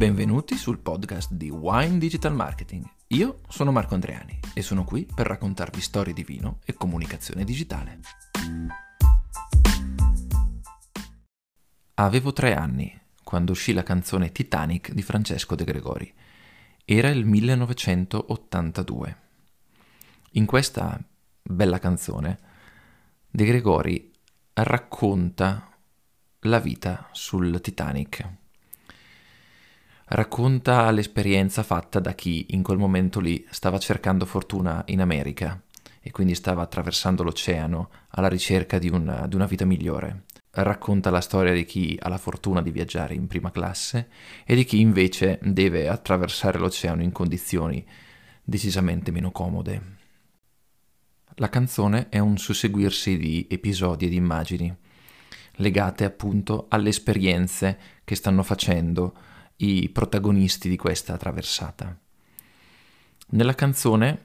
Benvenuti sul podcast di Wine Digital Marketing. Io sono Marco Andreani e sono qui per raccontarvi storie di vino e comunicazione digitale. Avevo tre anni quando uscì la canzone Titanic di Francesco De Gregori. Era il 1982. In questa bella canzone De Gregori racconta la vita sul Titanic. Racconta l'esperienza fatta da chi in quel momento lì stava cercando fortuna in America e quindi stava attraversando l'oceano alla ricerca di una, di una vita migliore. Racconta la storia di chi ha la fortuna di viaggiare in prima classe e di chi invece deve attraversare l'oceano in condizioni decisamente meno comode. La canzone è un susseguirsi di episodi e di immagini legate appunto alle esperienze che stanno facendo i protagonisti di questa traversata. Nella canzone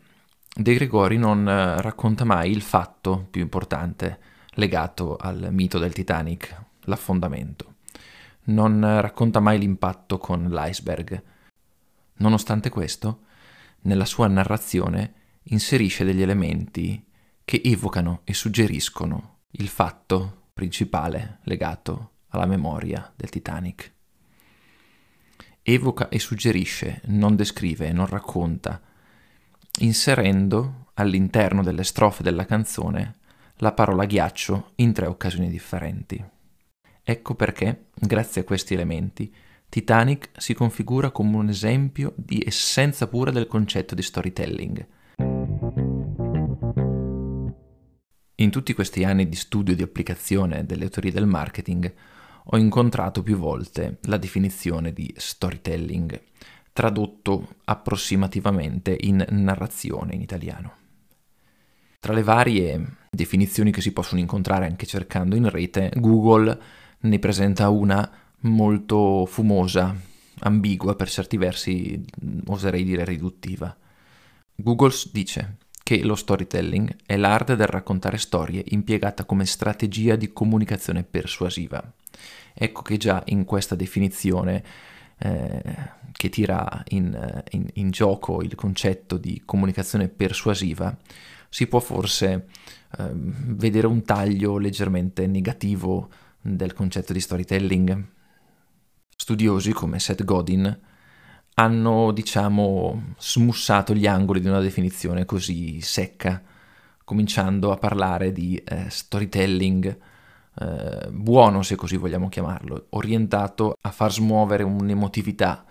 De Gregori non eh, racconta mai il fatto più importante legato al mito del Titanic, l'affondamento. Non racconta mai l'impatto con l'iceberg. Nonostante questo, nella sua narrazione inserisce degli elementi che evocano e suggeriscono il fatto principale legato alla memoria del Titanic. Evoca e suggerisce, non descrive non racconta, inserendo all'interno delle strofe della canzone la parola ghiaccio in tre occasioni differenti. Ecco perché, grazie a questi elementi, Titanic si configura come un esempio di essenza pura del concetto di storytelling, In tutti questi anni di studio e di applicazione delle teorie del marketing ho incontrato più volte la definizione di storytelling, tradotto approssimativamente in narrazione in italiano. Tra le varie definizioni che si possono incontrare anche cercando in rete, Google ne presenta una molto fumosa, ambigua, per certi versi oserei dire riduttiva. Google dice che lo storytelling è l'arte del raccontare storie impiegata come strategia di comunicazione persuasiva. Ecco che già in questa definizione eh, che tira in, in, in, gioco il concetto di comunicazione persuasiva si può forse eh, vedere un taglio leggermente negativo del concetto di storytelling. Studiosi come Seth Godin hanno, diciamo, smussato gli angoli di una definizione così secca, cominciando a parlare di eh, storytelling eh, buono, se così vogliamo chiamarlo, orientato a far smuovere un'emotività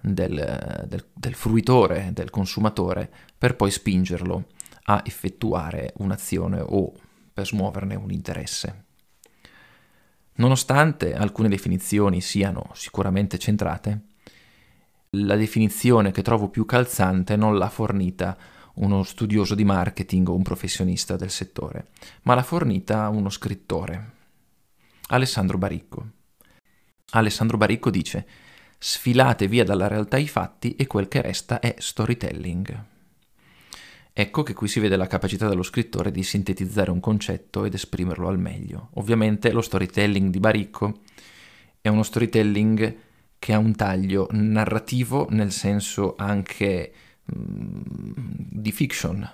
del, del, del fruitore, del consumatore, per poi spingerlo a effettuare un'azione o per smuoverne un interesse. Nonostante alcune definizioni siano sicuramente centrate, la definizione che trovo più calzante non l'ha fornita uno studioso di marketing o un professionista del settore, ma l'ha fornita uno scrittore, Alessandro Baricco. Alessandro Baricco dice sfilate via dalla realtà i fatti e quel che resta è storytelling. Ecco che qui si vede la capacità dello scrittore di sintetizzare un concetto ed esprimerlo al meglio. Ovviamente lo storytelling di Baricco è uno storytelling che ha un taglio narrativo nel senso anche mh, di fiction,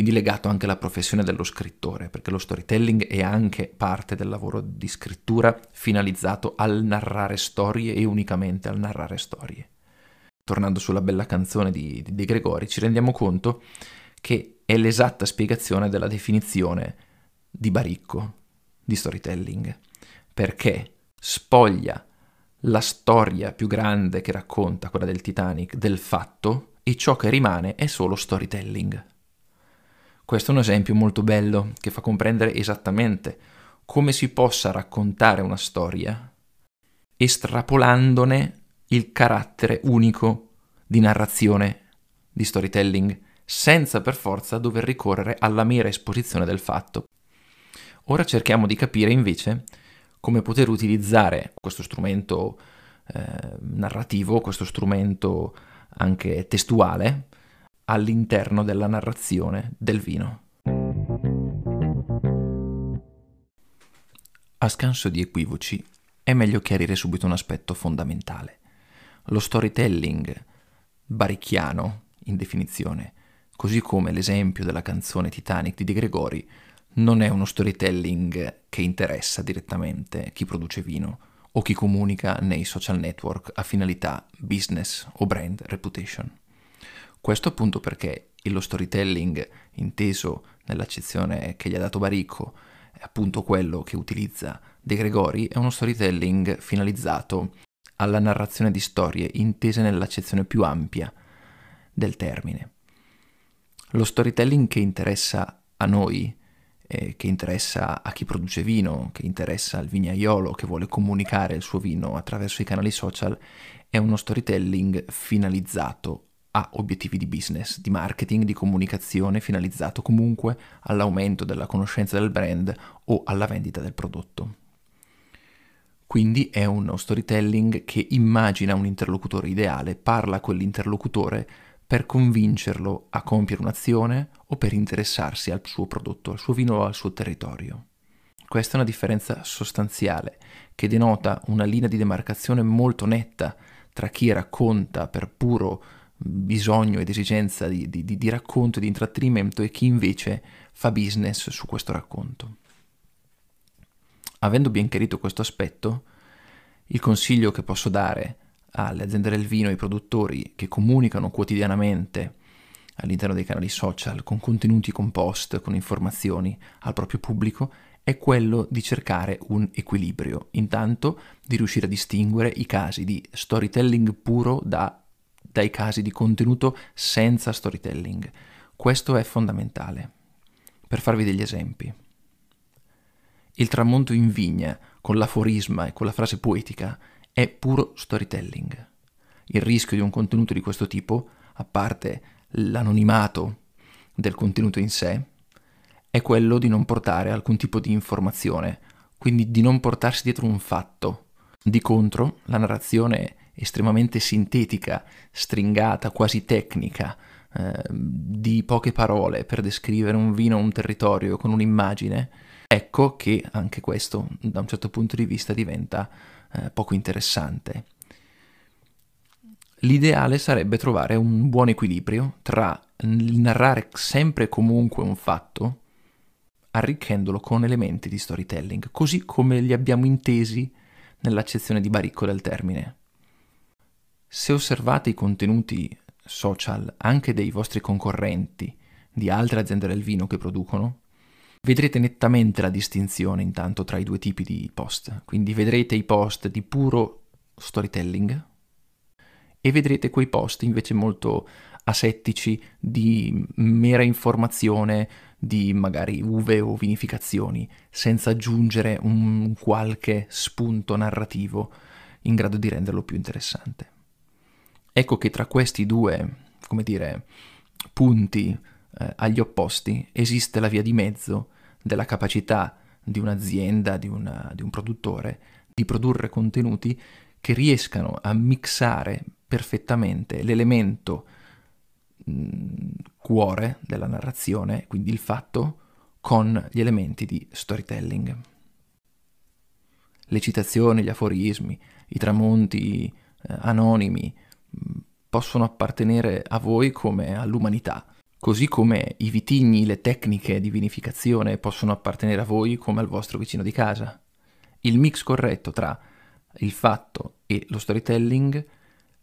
quindi legato anche alla professione dello scrittore, perché lo storytelling è anche parte del lavoro di scrittura finalizzato al narrare storie e unicamente al narrare storie. Tornando sulla bella canzone di, di De Gregori, ci rendiamo conto che è l'esatta spiegazione della definizione di Baricco di storytelling, perché spoglia la storia più grande che racconta, quella del Titanic, del fatto, e ciò che rimane è solo storytelling. Questo è un esempio molto bello che fa comprendere esattamente come si possa raccontare una storia estrapolandone il carattere unico di narrazione, di storytelling, senza per forza dover ricorrere alla mera esposizione del fatto. Ora cerchiamo di capire invece come poter utilizzare questo strumento eh, narrativo, questo strumento anche testuale, all'interno della narrazione del vino. A scanso di equivoci, è meglio chiarire subito un aspetto fondamentale. lo storytelling baricchiano, in definizione, così come l'esempio della canzone Titanic di De Gregori, non è uno storytelling che interessa direttamente chi produce vino o chi comunica nei social network a finalità business o brand reputation. Questo appunto perché lo storytelling inteso nell'accezione che gli ha dato Baricco è appunto quello che utilizza De Gregori, è uno storytelling finalizzato alla narrazione di storie intese nell'accezione più ampia del termine. Lo storytelling che interessa a noi, eh, che interessa a chi produce vino, che interessa al vignaiolo che vuole comunicare il suo vino attraverso i canali social, è uno storytelling finalizzato a obiettivi di business, di marketing, di comunicazione, finalizzato comunque all'aumento della conoscenza del brand o alla vendita del prodotto. Quindi è uno storytelling che immagina un interlocutore ideale, parla a quell'interlocutore per convincerlo a compiere un'azione o per interessarsi al suo prodotto, al suo vino o al suo territorio. Questa è una differenza sostanziale che denota una linea di demarcazione molto netta tra chi racconta per puro bisogno ed esigenza di, di, di racconto e di intrattenimento e chi invece fa business su questo racconto. Avendo ben chiarito questo aspetto, il consiglio che posso dare alle aziende del vino e ai produttori che comunicano quotidianamente all'interno dei canali social con contenuti con post, con informazioni al proprio pubblico, è quello di cercare un equilibrio. Intanto di riuscire a distinguere i casi di storytelling puro da, dai casi di contenuto senza storytelling. Questo è fondamentale. Per farvi degli esempi. Il tramonto in vigna, con l'aforisma e con la frase poetica, è puro storytelling. Il rischio di un contenuto di questo tipo, a parte l'anonimato del contenuto in sé, è quello di non portare alcun tipo di informazione, quindi di non portarsi dietro un fatto. Di contro, la narrazione estremamente sintetica, stringata, quasi tecnica, eh, di poche parole per descrivere un vino o un territorio con un'immagine, Ecco che anche questo, da un certo punto di vista, diventa eh, poco interessante. L'ideale sarebbe trovare un buon equilibrio tra il narrare sempre e comunque un fatto, arricchendolo con elementi di storytelling, così come li abbiamo intesi nell'accezione di baricco del termine. Se osservate i contenuti social anche dei vostri concorrenti, di altre aziende del vino che producono, Vedrete nettamente la distinzione intanto tra i due tipi di post, quindi vedrete i post di puro storytelling e vedrete quei post invece molto asettici di mera informazione di magari uve o vinificazioni, senza aggiungere un qualche spunto narrativo in grado di renderlo più interessante. Ecco che tra questi due, come dire, punti eh, agli opposti esiste la via di mezzo della capacità di un'azienda, di, una, di un produttore, di produrre contenuti che riescano a mixare perfettamente l'elemento mh, cuore della narrazione, quindi il fatto, con gli elementi di storytelling. Le citazioni, gli aforismi, i tramonti eh, anonimi possono appartenere a voi come all'umanità, così come i vitigni, le tecniche di vinificazione possono appartenere a voi come al vostro vicino di casa. Il mix corretto tra il fatto e lo storytelling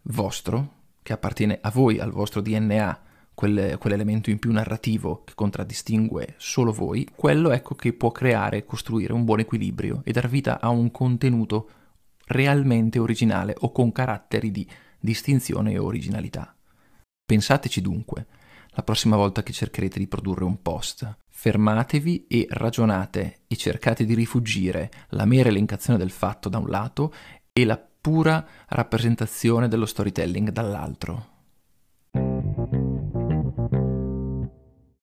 vostro, che appartiene a voi, al vostro DNA, quel, quell'elemento in più narrativo che contraddistingue solo voi, quello ecco che può creare e costruire un buon equilibrio e dar vita a un contenuto realmente originale o con caratteri di distinzione e originalità. Pensateci dunque, la prossima volta che cercherete di produrre un post. Fermatevi e ragionate e cercate di rifugire la mera elencazione del fatto da un lato e la pura rappresentazione dello storytelling dall'altro.